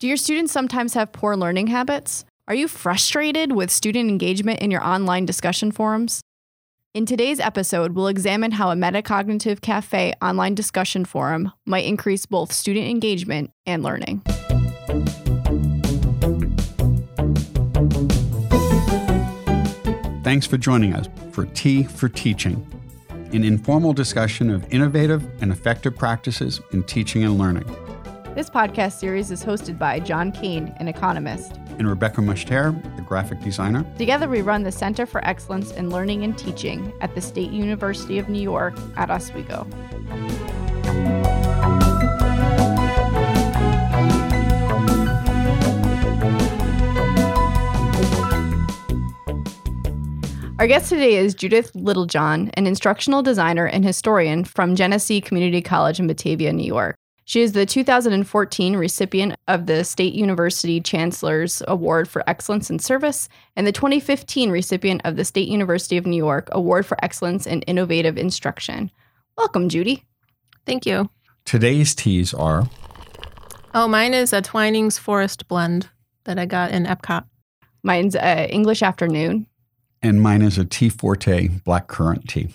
Do your students sometimes have poor learning habits? Are you frustrated with student engagement in your online discussion forums? In today's episode, we'll examine how a Metacognitive Cafe online discussion forum might increase both student engagement and learning. Thanks for joining us for Tea for Teaching, an informal discussion of innovative and effective practices in teaching and learning. This podcast series is hosted by John Kane, an economist, and Rebecca Mushtare, the graphic designer. Together, we run the Center for Excellence in Learning and Teaching at the State University of New York at Oswego. Our guest today is Judith Littlejohn, an instructional designer and historian from Genesee Community College in Batavia, New York. She is the 2014 recipient of the State University Chancellor's Award for Excellence in Service and the 2015 recipient of the State University of New York Award for Excellence in Innovative Instruction. Welcome, Judy. Thank you. Today's teas are. Oh, mine is a Twinings Forest blend that I got in Epcot. Mine's uh, English afternoon and mine is a Tea Forte black currant tea.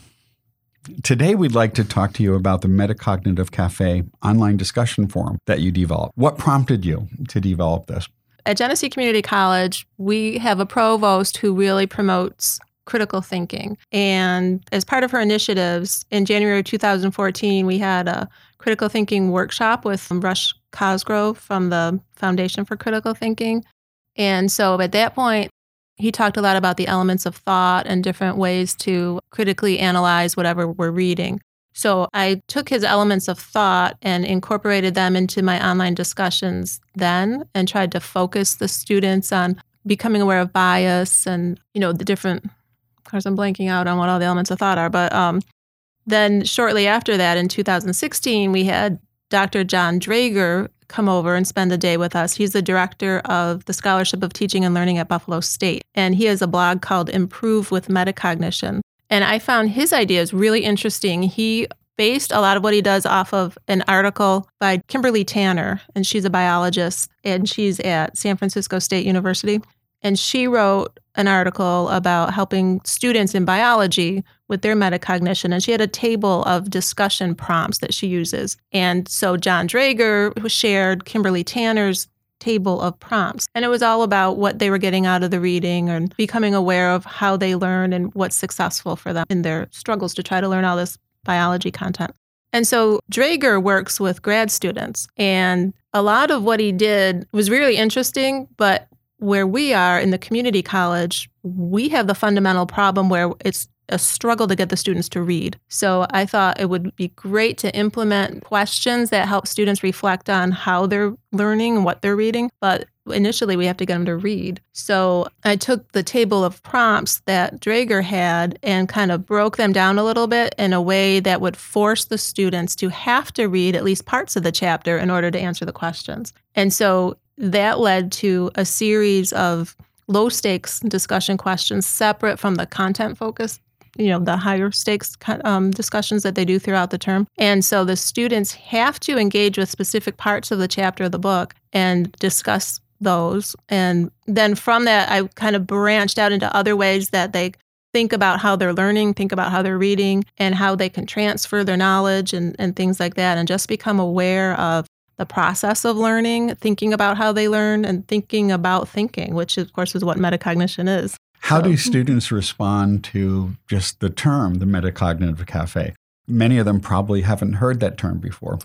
Today, we'd like to talk to you about the Metacognitive Cafe online discussion forum that you developed. What prompted you to develop this? At Genesee Community College, we have a provost who really promotes critical thinking. And as part of her initiatives, in January 2014, we had a critical thinking workshop with Rush Cosgrove from the Foundation for Critical Thinking. And so at that point, he talked a lot about the elements of thought and different ways to critically analyze whatever we're reading. So I took his elements of thought and incorporated them into my online discussions then and tried to focus the students on becoming aware of bias and, you know, the different, of course, I'm blanking out on what all the elements of thought are. But um, then shortly after that, in 2016, we had Dr. John Draeger come over and spend a day with us. He's the director of the Scholarship of Teaching and Learning at Buffalo State, and he has a blog called Improve with Metacognition. And I found his ideas really interesting. He based a lot of what he does off of an article by Kimberly Tanner, and she's a biologist and she's at San Francisco State University. And she wrote an article about helping students in biology with their metacognition. And she had a table of discussion prompts that she uses. And so John Draeger shared Kimberly Tanner's table of prompts. And it was all about what they were getting out of the reading and becoming aware of how they learn and what's successful for them in their struggles to try to learn all this biology content. And so Draeger works with grad students. And a lot of what he did was really interesting, but where we are in the community college, we have the fundamental problem where it's a struggle to get the students to read. So I thought it would be great to implement questions that help students reflect on how they're learning and what they're reading. But initially, we have to get them to read. So I took the table of prompts that Draeger had and kind of broke them down a little bit in a way that would force the students to have to read at least parts of the chapter in order to answer the questions. And so that led to a series of low stakes discussion questions separate from the content focused you know the higher stakes um, discussions that they do throughout the term. And so the students have to engage with specific parts of the chapter of the book and discuss those. And then from that i kind of branched out into other ways that they think about how they're learning think about how they're reading and how they can transfer their knowledge and, and things like that and just become aware of the process of learning, thinking about how they learn, and thinking about thinking, which of course is what metacognition is. How so. do students respond to just the term, the metacognitive cafe? Many of them probably haven't heard that term before.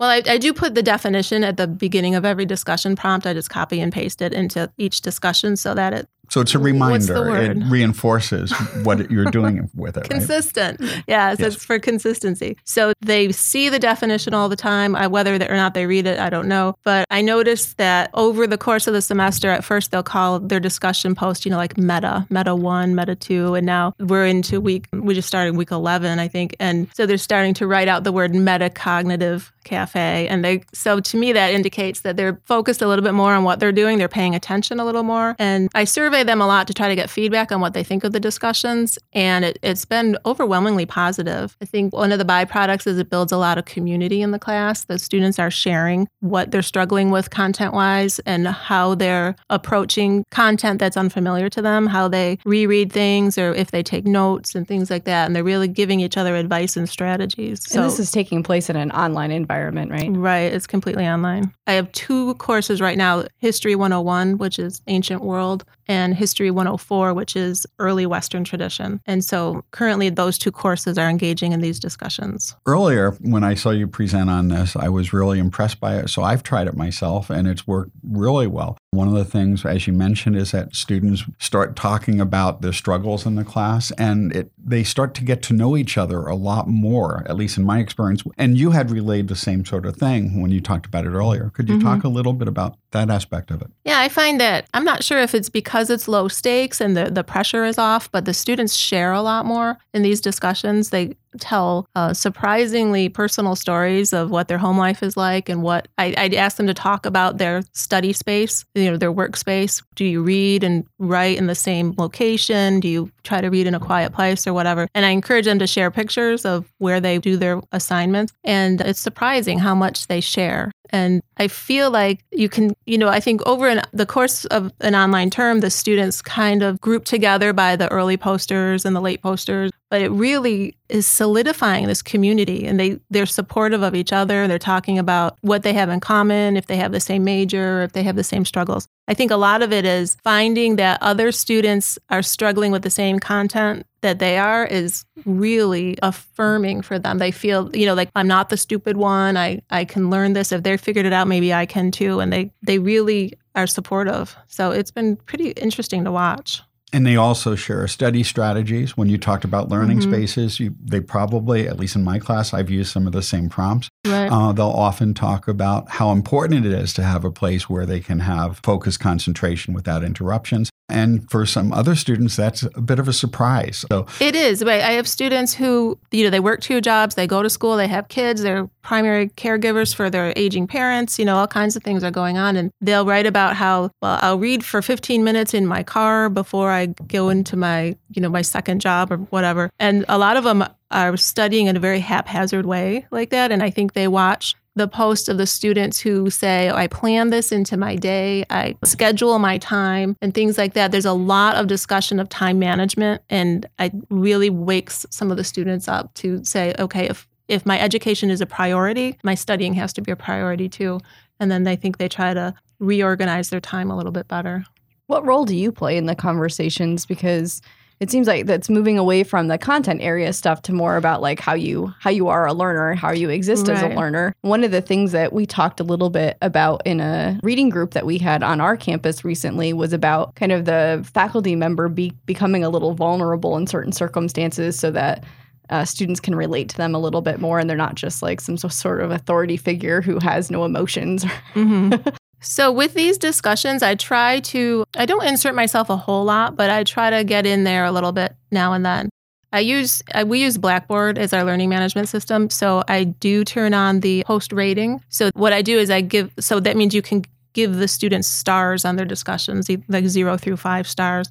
Well, I, I, do put the definition at the beginning of every discussion prompt. I just copy and paste it into each discussion so that it so it's a reminder. It reinforces what you're doing with it. Consistent. Right? Yeah, so yes. it's for consistency. So they see the definition all the time. I, whether or not they read it, I don't know. But I noticed that over the course of the semester, at first they'll call their discussion post, you know, like meta, meta one, meta two. And now we're into week, we just started week 11, I think. And so they're starting to write out the word metacognitive cafe. And they so to me that indicates that they're focused a little bit more on what they're doing. They're paying attention a little more. And i survey them a lot to try to get feedback on what they think of the discussions. And it, it's been overwhelmingly positive. I think one of the byproducts is it builds a lot of community in the class. The students are sharing what they're struggling with content wise and how they're approaching content that's unfamiliar to them how they reread things or if they take notes and things like that. And they're really giving each other advice and strategies. So, and this is taking place in an online environment environment, right? Right. It's completely online. I have two courses right now History 101, which is ancient world, and History 104, which is early Western tradition. And so currently, those two courses are engaging in these discussions. Earlier, when I saw you present on this, I was really impressed by it. So I've tried it myself, and it's worked really well. One of the things, as you mentioned, is that students start talking about their struggles in the class and it, they start to get to know each other a lot more, at least in my experience. And you had relayed the same sort of thing when you talked about it earlier. Could you mm-hmm. talk a little bit about that aspect of it? Yeah, I find that I'm not sure if it's because it's low stakes and the, the pressure is off, but the students share a lot more in these discussions. They tell uh, surprisingly personal stories of what their home life is like and what I, I'd ask them to talk about their study space, you know, their workspace. Do you read and write in the same location? Do you try to read in a quiet place or whatever? And I encourage them to share pictures of where they do their assignments. And it's surprising how much they share. And I feel like you can, you know, I think over an, the course of an online term, the students kind of group together by the early posters and the late posters, but it really is solidifying this community and they they're supportive of each other. They're talking about what they have in common, if they have the same major, if they have the same struggles. I think a lot of it is finding that other students are struggling with the same content that they are is really affirming for them. They feel, you know, like I'm not the stupid one. I, I can learn this. If they figured it out, maybe I can too. And they, they really are supportive. So it's been pretty interesting to watch. And they also share study strategies. When you talked about learning mm-hmm. spaces, you, they probably, at least in my class, I've used some of the same prompts. Right. Uh, they'll often talk about how important it is to have a place where they can have focused concentration without interruptions. And for some other students, that's a bit of a surprise. So it is. Right. I have students who, you know, they work two jobs, they go to school, they have kids, they're primary caregivers for their aging parents, you know, all kinds of things are going on. And they'll write about how, well, I'll read for 15 minutes in my car before I go into my, you know, my second job or whatever. And a lot of them are studying in a very haphazard way like that. And I think they watch the post of the students who say, oh, I plan this into my day, I schedule my time, and things like that. There's a lot of discussion of time management, and it really wakes some of the students up to say, okay, if, if my education is a priority, my studying has to be a priority too. And then they think they try to reorganize their time a little bit better. What role do you play in the conversations? Because it seems like that's moving away from the content area stuff to more about like how you how you are a learner how you exist right. as a learner one of the things that we talked a little bit about in a reading group that we had on our campus recently was about kind of the faculty member be, becoming a little vulnerable in certain circumstances so that uh, students can relate to them a little bit more and they're not just like some sort of authority figure who has no emotions. Mm-hmm. So, with these discussions, I try to, I don't insert myself a whole lot, but I try to get in there a little bit now and then. I use, I, we use Blackboard as our learning management system. So, I do turn on the post rating. So, what I do is I give, so that means you can give the students stars on their discussions, like zero through five stars.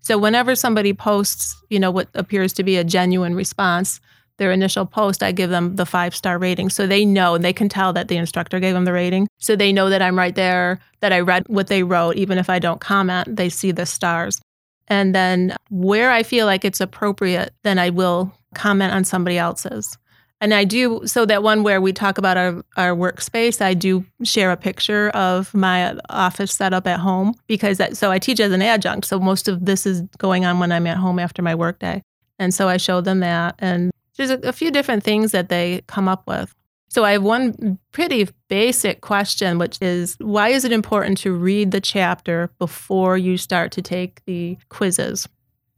So, whenever somebody posts, you know, what appears to be a genuine response, their initial post, I give them the five star rating. So they know and they can tell that the instructor gave them the rating. So they know that I'm right there, that I read what they wrote. Even if I don't comment, they see the stars. And then where I feel like it's appropriate, then I will comment on somebody else's. And I do, so that one where we talk about our, our workspace, I do share a picture of my office setup at home because that, so I teach as an adjunct. So most of this is going on when I'm at home after my workday. And so I show them that. And there's a, a few different things that they come up with. So I have one pretty basic question, which is why is it important to read the chapter before you start to take the quizzes?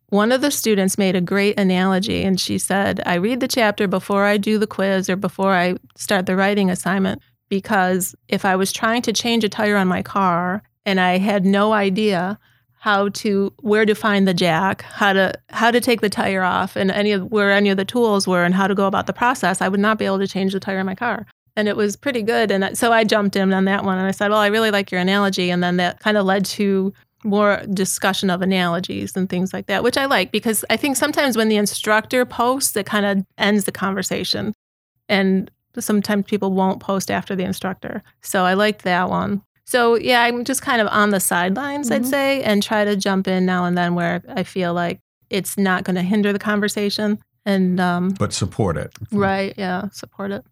One of the students made a great analogy and she said, I read the chapter before I do the quiz or before I start the writing assignment because if I was trying to change a tire on my car and I had no idea how to where to find the jack, how to how to take the tire off, and any of where any of the tools were, and how to go about the process, I would not be able to change the tire in my car. and it was pretty good. And so I jumped in on that one and I said, Well, I really like your analogy. And then that kind of led to more discussion of analogies and things like that, which I like because I think sometimes when the instructor posts, it kind of ends the conversation. And sometimes people won't post after the instructor. So I liked that one. So yeah, I'm just kind of on the sidelines, mm-hmm. I'd say, and try to jump in now and then where I feel like it's not going to hinder the conversation. And um, but support it. Right. Yeah. Support it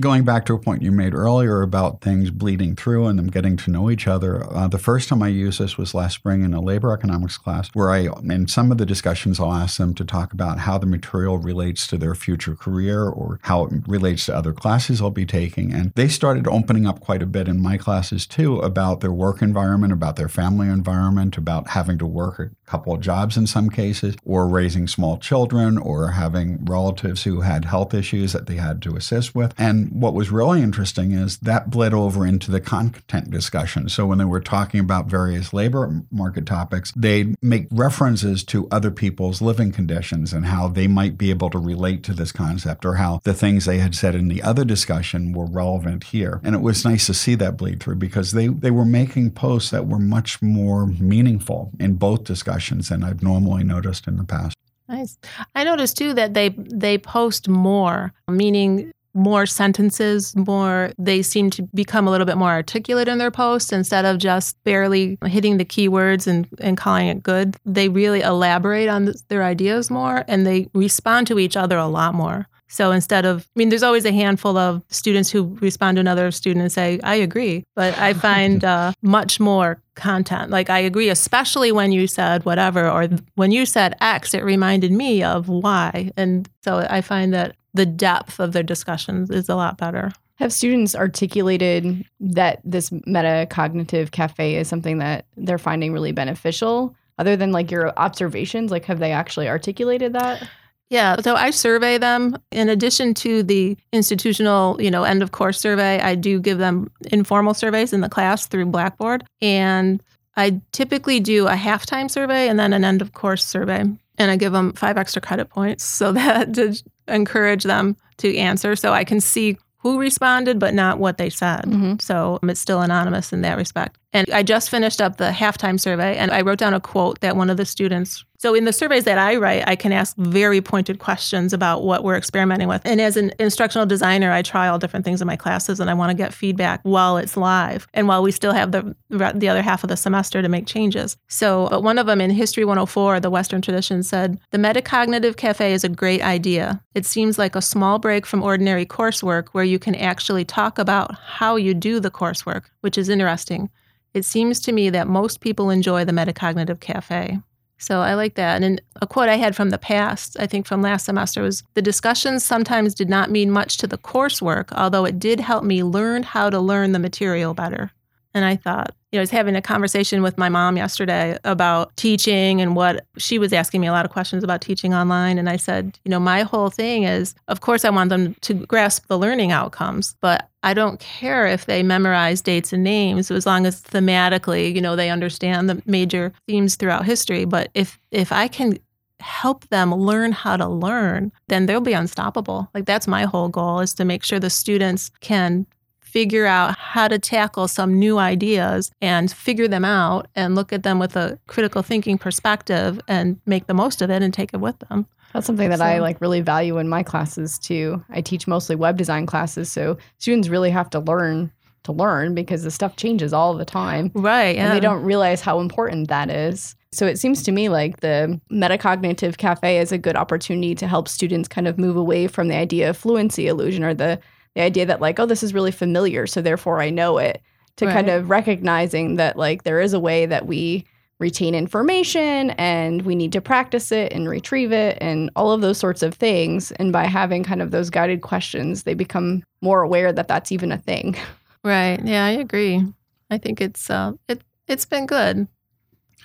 going back to a point you made earlier about things bleeding through and them getting to know each other, uh, the first time I used this was last spring in a labor economics class, where I, in some of the discussions, I'll ask them to talk about how the material relates to their future career or how it relates to other classes I'll be taking. And they started opening up quite a bit in my classes too about their work environment, about their family environment, about having to work a couple of jobs in some cases, or raising small children, or having relatives who had health issues that they had to assist with. And what was really interesting is that bled over into the content discussion. So when they were talking about various labor market topics, they'd make references to other people's living conditions and how they might be able to relate to this concept or how the things they had said in the other discussion were relevant here. And it was nice to see that bleed through because they, they were making posts that were much more meaningful in both discussions than I've normally noticed in the past. Nice. I noticed too that they they post more, meaning more sentences, more they seem to become a little bit more articulate in their posts instead of just barely hitting the keywords and, and calling it good. They really elaborate on their ideas more and they respond to each other a lot more. So instead of, I mean, there's always a handful of students who respond to another student and say, I agree. But I find uh, much more content. Like, I agree, especially when you said whatever, or when you said X, it reminded me of Y. And so I find that the depth of their discussions is a lot better. Have students articulated that this metacognitive cafe is something that they're finding really beneficial? Other than like your observations, like have they actually articulated that? Yeah, so I survey them. In addition to the institutional, you know, end of course survey, I do give them informal surveys in the class through Blackboard. And I typically do a halftime survey and then an end of course survey and I give them five extra credit points so that to encourage them to answer so I can see who responded but not what they said. Mm-hmm. So it's still anonymous in that respect. And I just finished up the halftime survey and I wrote down a quote that one of the students. So in the surveys that I write, I can ask very pointed questions about what we're experimenting with. And as an instructional designer, I try all different things in my classes and I want to get feedback while it's live and while we still have the the other half of the semester to make changes. So, but one of them in History 104, the Western tradition said, "The metacognitive cafe is a great idea. It seems like a small break from ordinary coursework where you can actually talk about how you do the coursework, which is interesting." It seems to me that most people enjoy the metacognitive cafe. So I like that. And a quote I had from the past, I think from last semester, was the discussions sometimes did not mean much to the coursework, although it did help me learn how to learn the material better. And I thought, you know, I was having a conversation with my mom yesterday about teaching and what she was asking me a lot of questions about teaching online. And I said, you know, my whole thing is, of course, I want them to grasp the learning outcomes, but I don't care if they memorize dates and names as long as thematically, you know, they understand the major themes throughout history. But if if I can help them learn how to learn, then they'll be unstoppable. Like that's my whole goal is to make sure the students can figure out how to tackle some new ideas and figure them out and look at them with a critical thinking perspective and make the most of it and take it with them. That's something that so. I like really value in my classes too. I teach mostly web design classes, so students really have to learn to learn because the stuff changes all the time. Right. Yeah. And they don't realize how important that is. So it seems to me like the metacognitive cafe is a good opportunity to help students kind of move away from the idea of fluency illusion or the the idea that like oh this is really familiar so therefore i know it to right. kind of recognizing that like there is a way that we retain information and we need to practice it and retrieve it and all of those sorts of things. And by having kind of those guided questions they become more aware that that's even a thing. Right. Yeah i agree. I think it's uh it it's been good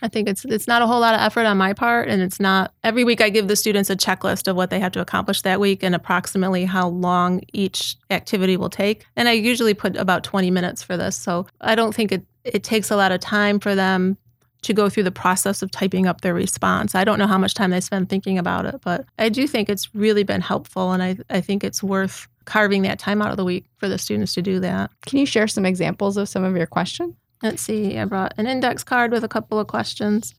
I think it's it's not a whole lot of effort on my part, and it's not every week. I give the students a checklist of what they have to accomplish that week and approximately how long each activity will take. And I usually put about 20 minutes for this, so I don't think it it takes a lot of time for them to go through the process of typing up their response. I don't know how much time they spend thinking about it, but I do think it's really been helpful, and I I think it's worth carving that time out of the week for the students to do that. Can you share some examples of some of your questions? Let's see, I brought an index card with a couple of questions.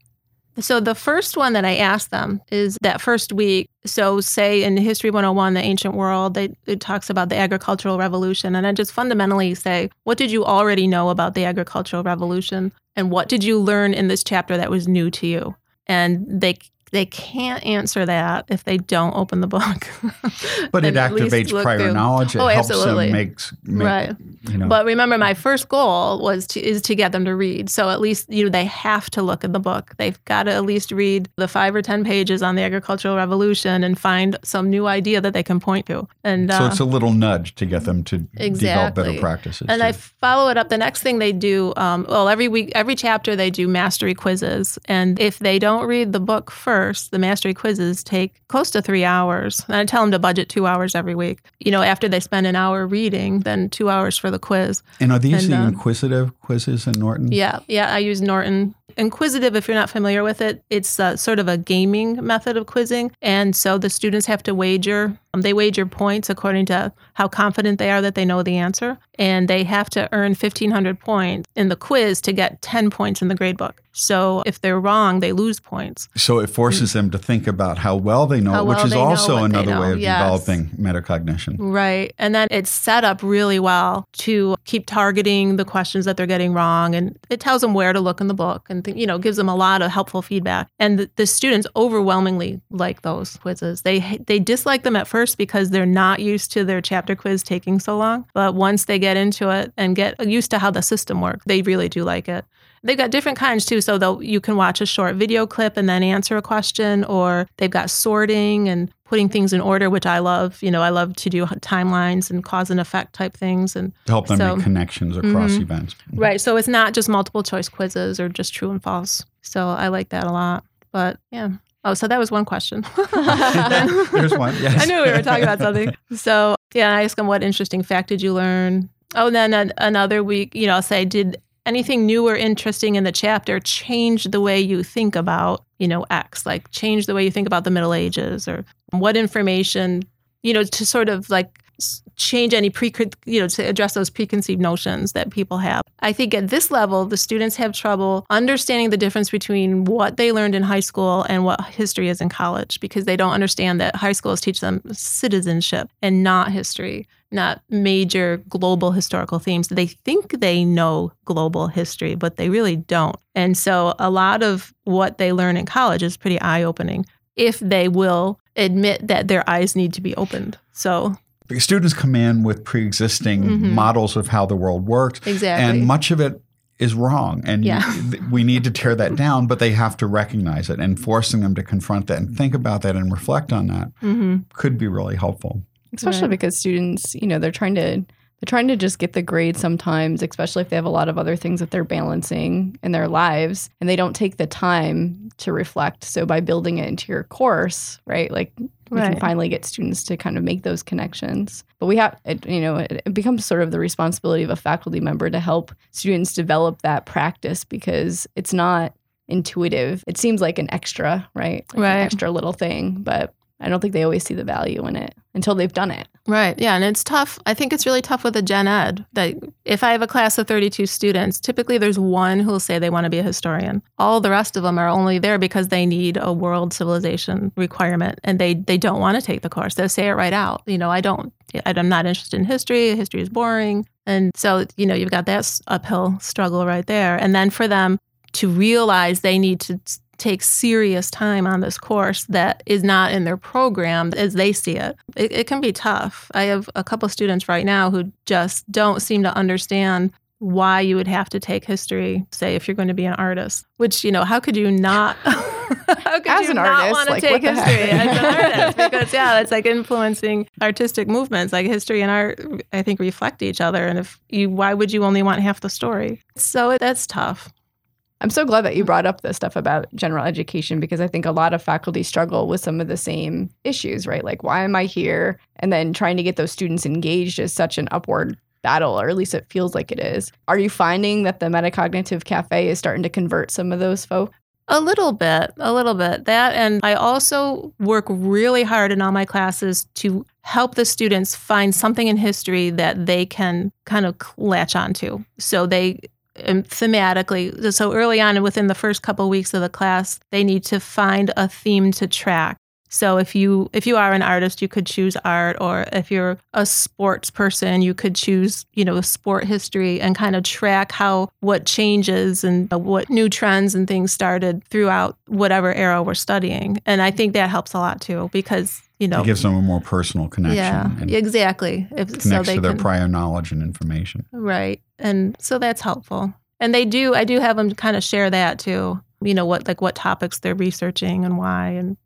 So the first one that I asked them is that first week. So say in History 101, the ancient world, they, it talks about the agricultural revolution. And I just fundamentally say, what did you already know about the agricultural revolution? And what did you learn in this chapter that was new to you? And they they can't answer that if they don't open the book. but it activates prior through- knowledge. It Oh, helps absolutely. them makes make, Right. You know, But remember, my first goal was to is to get them to read. So at least you know they have to look at the book. They've got to at least read the five or ten pages on the agricultural revolution and find some new idea that they can point to. And so uh, it's a little nudge to get them to develop better practices. and too. I follow it up. The next thing they do, um, well, every week, every chapter they do mastery quizzes. And if they don't read the book first, the mastery quizzes take close to three hours. And I tell them to budget two hours every week. You know, after they spend an hour reading, then two hours for the quiz. and are these and, the uh, inquisitive quizzes in Norton? Yeah, yeah, I use Norton. Inquisitive, if you're not familiar with it, it's uh, sort of a gaming method of quizzing. And so the students have to wager. Um, they wager points according to how confident they are that they know the answer. And they have to earn 1,500 points in the quiz to get 10 points in the gradebook. So if they're wrong, they lose points. So it forces them to think about how well they know it, which is also another way of yes. developing metacognition. Right. And then it's set up really well to keep targeting the questions that they're getting wrong. And it tells them where to look in the book and, th- you know, gives them a lot of helpful feedback. And the, the students overwhelmingly like those quizzes. They, they dislike them at first because they're not used to their chapter quiz taking so long. But once they get into it and get used to how the system works, they really do like it. They've got different kinds too. So they'll, you can watch a short video clip and then answer a question, or they've got sorting and putting things in order, which I love. You know, I love to do timelines and cause and effect type things. And To help them So- make connections across Mhm. events. right, so it's not just multiple choice quizzes or just true and false. So I like that a lot. But yeah. Oh, so that was one question. Here's one. Yes. I knew we were talking about something. So yeah, I ask them what interesting fact did you learn? Oh, and then an, another week, you know, I'll say, did anything new or interesting in the chapter change the way you think about, you know, X? Like change the way you think about the Middle Ages, or what information, you know, to sort of like change any pre, you know, to address those preconceived notions that people have. I think at this level, the students have trouble understanding the difference between what they learned in high school and what history is in college because they don't understand that high schools teach them citizenship and not history, not major global historical themes. They think they know global history, but they really don't. And so a lot of what they learn in college is pretty eye opening if they will admit that their eyes need to be opened. So, Because students come in with pre-existing Mhm. models of how the world works, exactly. and much of it is wrong. And Yeah. we need to tear that down, but they have to recognize it and forcing them to confront that and think about that and reflect on that hmm could be really helpful. especially Right. because students you know they're trying to they're trying to just get the grade sometimes especially if they have a lot of other things that they're balancing in their lives and they don't take the time to reflect so by building it into your course right like we can finally get students to kind of make those connections. But we have it, you know it, it becomes sort of the responsibility of a faculty member to help students develop that practice because it's not intuitive. It seems like an extra right? Like Right. an extra little thing but I don't think they always see the value in it until they've done it. Right. Yeah. And it's tough. I think it's really tough with a gen ed that if I have a class of 32 students, typically there's one who will say they want to be a historian. All the rest of them are only there because they need a world civilization requirement and they, they don't want to take the course. They'll say it right out. You know, I don't, I'm not interested in history. History is boring. And so, you know, you've got that uphill struggle right there. And then for them to realize they need to take serious time on this course that is not in their program as they see it. It, it can be tough. I have a couple students right now who just don't seem to understand why you would have to take history, say, if you're going to be an artist. Which, you know, how could you not? how could As you not want to like, take history as an artist? Because yeah, it's like influencing artistic movements. Like history and art, I think reflect each other. And if you, why would you only want half the story? So that's tough. I'm so glad that you brought up the stuff about general education because I think a lot of faculty struggle with some of the same issues, right? Like, why am I here? And then trying to get those students engaged is such an upward battle, or at least it feels like it is. Are you finding that the Metacognitive Cafe is starting to convert some of those folks? A little bit, a little bit. That, and I also work really hard in all my classes to help the students find something in history that they can kind of latch onto. So they Um, thematically, so early on within the first couple of weeks of the class, they need to find a theme to track. So if you if you are an artist, you could choose art, or if you're a sports person, you could choose you know sport history and kind of track how what changes and what new trends and things started throughout whatever era we're studying. And I think that helps a lot too because you know it gives them a more personal connection. Yeah, exactly. If, connects so to their can, prior knowledge and information. Right, and so that's helpful. And they do. I do have them kind of share that too. You know what, like what topics they're researching and why, and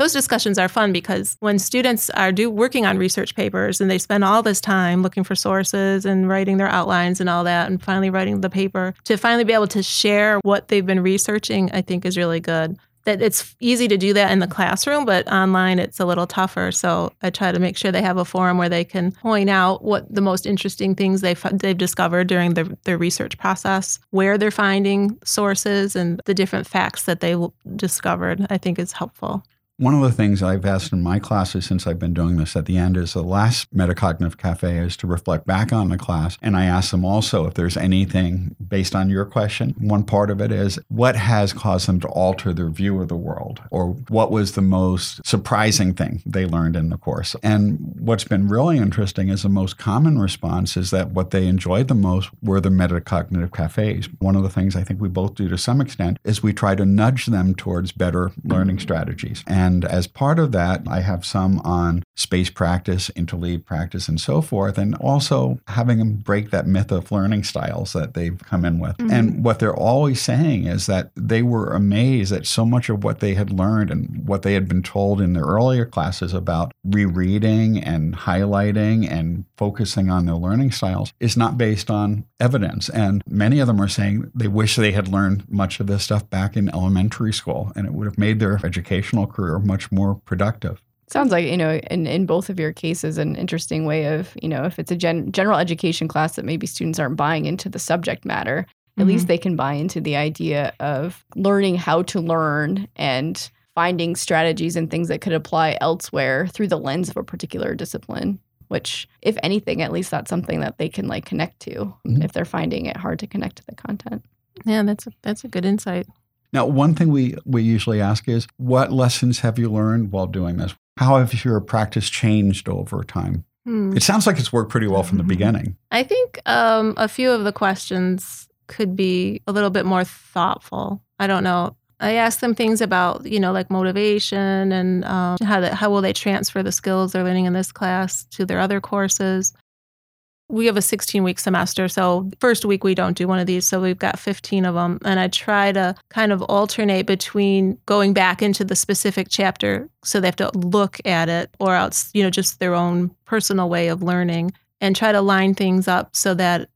those discussions are fun because when students are do working on research papers and they spend all this time looking for sources and writing their outlines and all that and finally writing the paper to finally be able to share what they've been researching i think is really good that it's easy to do that in the classroom, but online it's a little tougher. So I try to make sure they have a forum where they can point out what the most interesting things they've, they've discovered during their, their research process, where they're finding sources, and the different facts that they discovered, I think is helpful. One of the things I've asked in my classes since I've been doing this at the end is the last metacognitive cafe is to reflect back on the class. And I ask them also if there's anything based on your question. One part of it is what has caused them to alter their view of the world or what was the most surprising thing they learned in the course. And what's been really interesting is the most common response is that what they enjoyed the most were the metacognitive cafes. One of the things I think we both do to some extent is we try to nudge them towards better learning strategies. And and as part of that, I have some on space practice, interleave practice, and so forth, and also having them break that myth of learning styles that they've come in with. Mm-hmm. And what they're always saying is that they were amazed that so much of what they had learned and what they had been told in their earlier classes about rereading and highlighting and focusing on their learning styles is not based on evidence. And many of them are saying they wish they had learned much of this stuff back in elementary school and it would have made their educational career much more productive. Sounds like, you know, in, in both of your cases, an interesting way of, you know, if it's a gen- general education class that maybe students aren't buying into the subject matter, at mm-hmm. least they can buy into the idea of learning how to learn and finding strategies and things that could apply elsewhere through the lens of a particular discipline which if anything at least that's something that they can like connect to mm-hmm. if they're finding it hard to connect to the content yeah that's a, that's a good insight now, one thing we, we usually ask is what lessons have you learned while doing this? How has your practice changed over time? Hmm. It sounds like it's worked pretty well from the beginning. I think um, a few of the questions could be a little bit more thoughtful. I don't know. I ask them things about, you know, like motivation and um, how, how will they transfer the skills they're learning in this class to their other courses we have a 16 week semester. So, first week we don't do one of these. So, we've got 15 of them. And I try to kind of alternate between going back into the specific chapter so they have to look at it or else, you know, just their own personal way of learning and try to line things up so that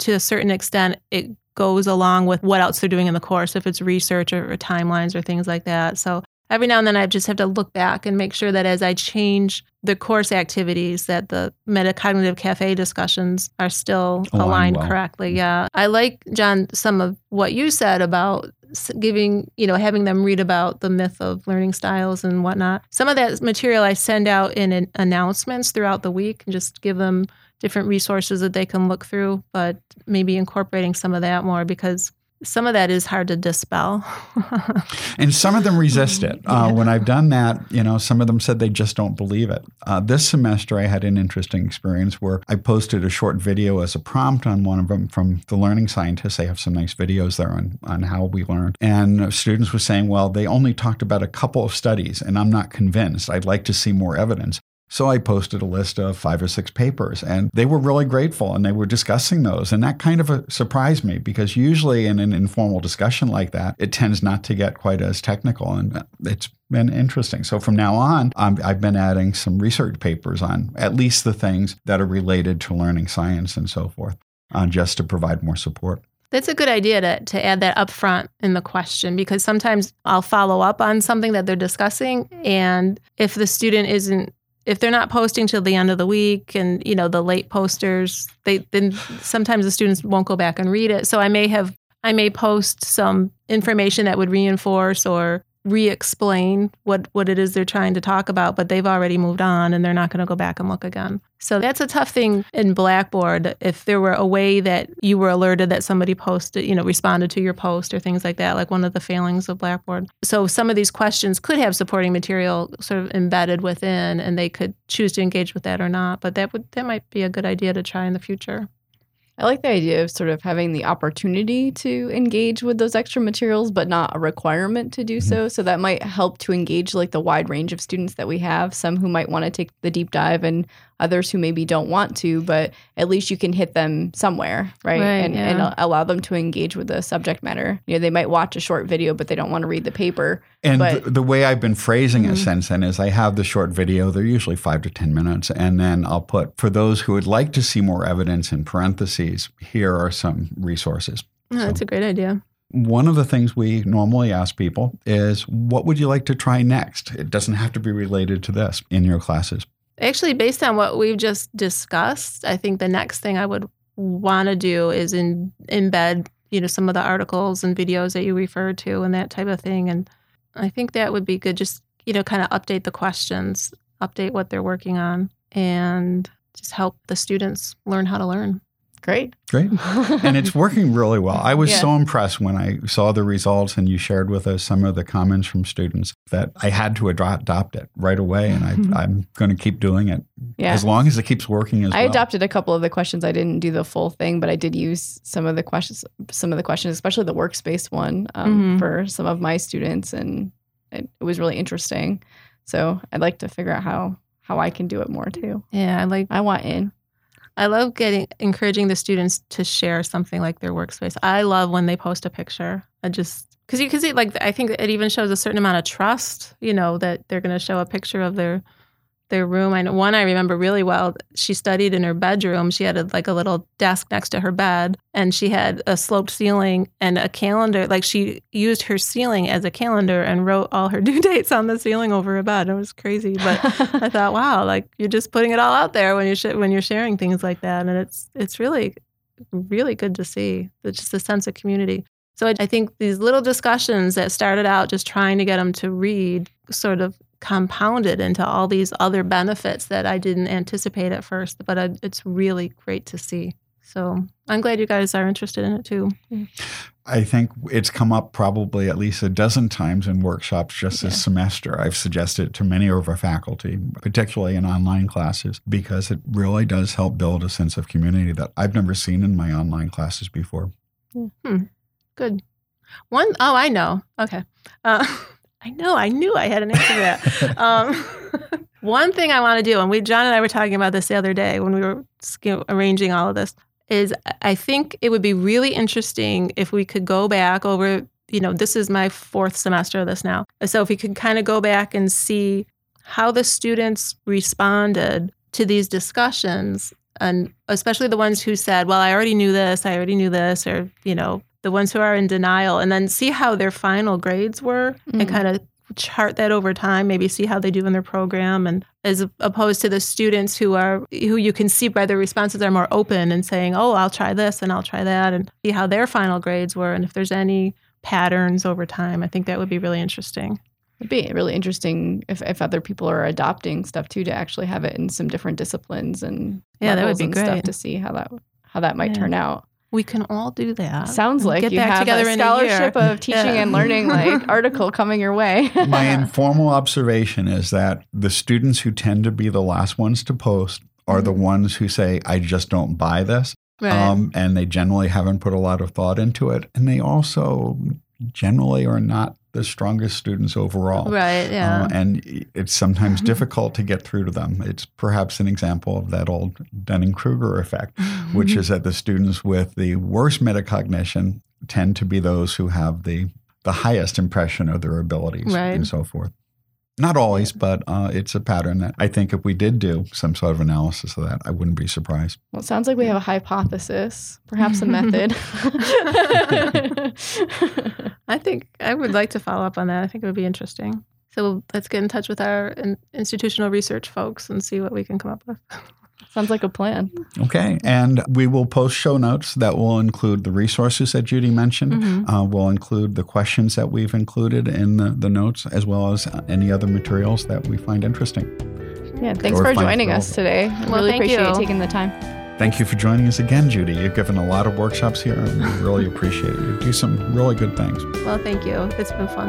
to a certain extent it goes along with what else they're doing in the course, if it's research or, or timelines or things like that. So, every now and then I just have to look back and make sure that as I change the course activities that the metacognitive cafe discussions are still oh, aligned, aligned well. correctly. Yeah. I like John some of what you said about giving, you know, having them read about the myth of learning styles and whatnot. Some of that material I send out in announcements throughout the week and just give them different resources that they can look through, but maybe incorporating some of that more because some of that is hard to dispel. and some of them resist it. Uh, yeah. When I've done that, you know, some of them said they just don't believe it. Uh, this semester, I had an interesting experience where I posted a short video as a prompt on one of them from the Learning Scientists. They have some nice videos there on, on how we learn. And students were saying, well, they only talked about a couple of studies, and I'm not convinced. I'd like to see more evidence. So I posted a list of five or six papers, and they were really grateful and they were discussing those. And that kind of uh, surprised me because usually in an informal discussion like that, it tends not to get quite as technical. And it's been interesting. So from now on, i have been adding some research papers on at least the things that are related to learning science and so forth, uh, just to provide more support. That's a good idea to, to add that up front in the question because sometimes I'll follow up on something that they're discussing. And if the student isn't if they're not posting till the end of the week and you know the late posters they then sometimes the students won't go back and read it. So i may have I may post some information that would reinforce or re-explain what what it is they're trying to talk about but they've already moved on and they're not going to go back and look again. So that's a tough thing in blackboard. If there were a way that you were alerted that somebody posted you know responded to your post or things like that like one of the failings of blackboard. So some of these questions could have supporting material sort of embedded within and they could choose to engage with that or not but that would that might be a good idea to try in the future I like the idea of sort of having the opportunity to engage with those extra materials, but not a requirement to do mm-hmm. so. So that might help to engage like the wide range of students that we have. Some who might want to take the deep dive, and others who maybe don't want to, but at least you can hit them somewhere, right? Right, and, and allow them to engage with the subject matter. You know, they might watch a short video, but they don't want to read the paper. And But- the, the way I've been phrasing it Mhm. since then is I have the short video. They're usually five to 10 minutes. And then I'll put, for those who would like to see more evidence in parentheses, here are some resources. Oh, that's a great idea One of the things we normally ask people is, what would you like to try next? It doesn't have to be related to this in your classes. Actually, based on what we've just discussed, I think the next thing I would want to do is in, embed, you know, some of the articles and videos that you referred to and that type of thing. And I think that would be good. Just you know, kind of update the questions, update what they're working on, and just help the students learn how to learn. Great. Great. and it's working really well. I was Yeah. so impressed when I saw the results and you shared with us some of the comments from students that I had to ado- adopt it right away, and I, I'm going to keep doing it yeah. as long as it keeps working as I well. adopted a couple of the questions. I didn't do the full thing, but I did use some of the questions, some of the questions, especially the workspace one um, Mhm. for some of my students, and it, it was really interesting. So I'd like to figure out how how I can do it more too. Yeah, I like. I want in. I love getting encouraging the students to share something like their workspace. I love when they post a picture. I just because you can see like I think it even shows a certain amount of trust. You know that they're going to show a picture of their their room. I know one I remember really well. She studied in her bedroom. She had a, like a little desk next to her bed, and she had a sloped ceiling and a calendar. Like she used her ceiling as a calendar and wrote all her due dates on the ceiling over her bed. It was crazy, but I thought, wow, like you're just putting it all out there when you're sh- when you're sharing things like that, and it's it's really really good to see. It's just a sense of community. So I, I think these little discussions that started out just trying to get them to read sort of compounded into all these other benefits that I didn't anticipate at first, but I, it's really great to see. So I'm glad you guys are interested in it too. I think it's come up probably at least a dozen times in workshops just this Yeah. semester. I've suggested it to many of our faculty, particularly in online classes, because it really does help build a sense of community that I've never seen in my online classes before. Hmm. Good. One, oh, I know. Okay. Uh, I know. I knew I had an answer to that. Um, one thing I want to do, and we, John and I were talking about this the other day when we were arranging all of this, is I think it would be really interesting if we could go back over, you know, this is my fourth semester of this now. So if we could kind of go back and see how the students responded to these discussions, and especially the ones who said, well, I already knew this, I already knew this, or, you know, the ones who are in denial, and then see how their final grades were and Mhm. kind of chart that over time maybe see how they do in their program and as opposed to the students who are who you can see by their responses are more open and saying oh i'll try this and i'll try that and see how their final grades were and if there's any patterns over time i think that would be really interesting It'd be really interesting if, if other people are adopting stuff too to actually have it in some different disciplines and Yeah, that would be and stuff to see how that how that might Yeah. turn out. We can all do that Sounds and like get you back have together a in a scholarship of teaching Yeah. and learning like article coming your way. My informal observation is that the students who tend to be the last ones to post are the ones who say, I just don't buy this. right Um, and they generally haven't put a lot of thought into it. And they also generally are not the strongest students overall. right yeah Uh, and it's sometimes Mhm. difficult to get through to them. It's perhaps an example of that old Dunning Kruger effect, which Mm-hmm. is that the students with the worst metacognition tend to be those who have the, the highest impression of their abilities Right. and so forth. Not always, but uh, it's a pattern that I think if we did do some sort of analysis of that, I wouldn't be surprised. well, it sounds like we have a hypothesis, perhaps a method. I think I would like to follow up on that. I think it would be interesting. So let's get in touch with our in- institutional research folks and see what we can come up with. Sounds like a plan. Okay. And we will post show notes that will include the resources that Judy mentioned. Mm-hmm. Uh, we'll include the questions that we've included in the, the notes, as well as any other materials that we find interesting. Yeah, thanks Or for joining us today. I Well, really thank appreciate you. taking the time. Thank you for joining us again, Judy. You've given a lot of workshops here, and we really appreciate it. You do some really good things. Well, thank you. It's been fun.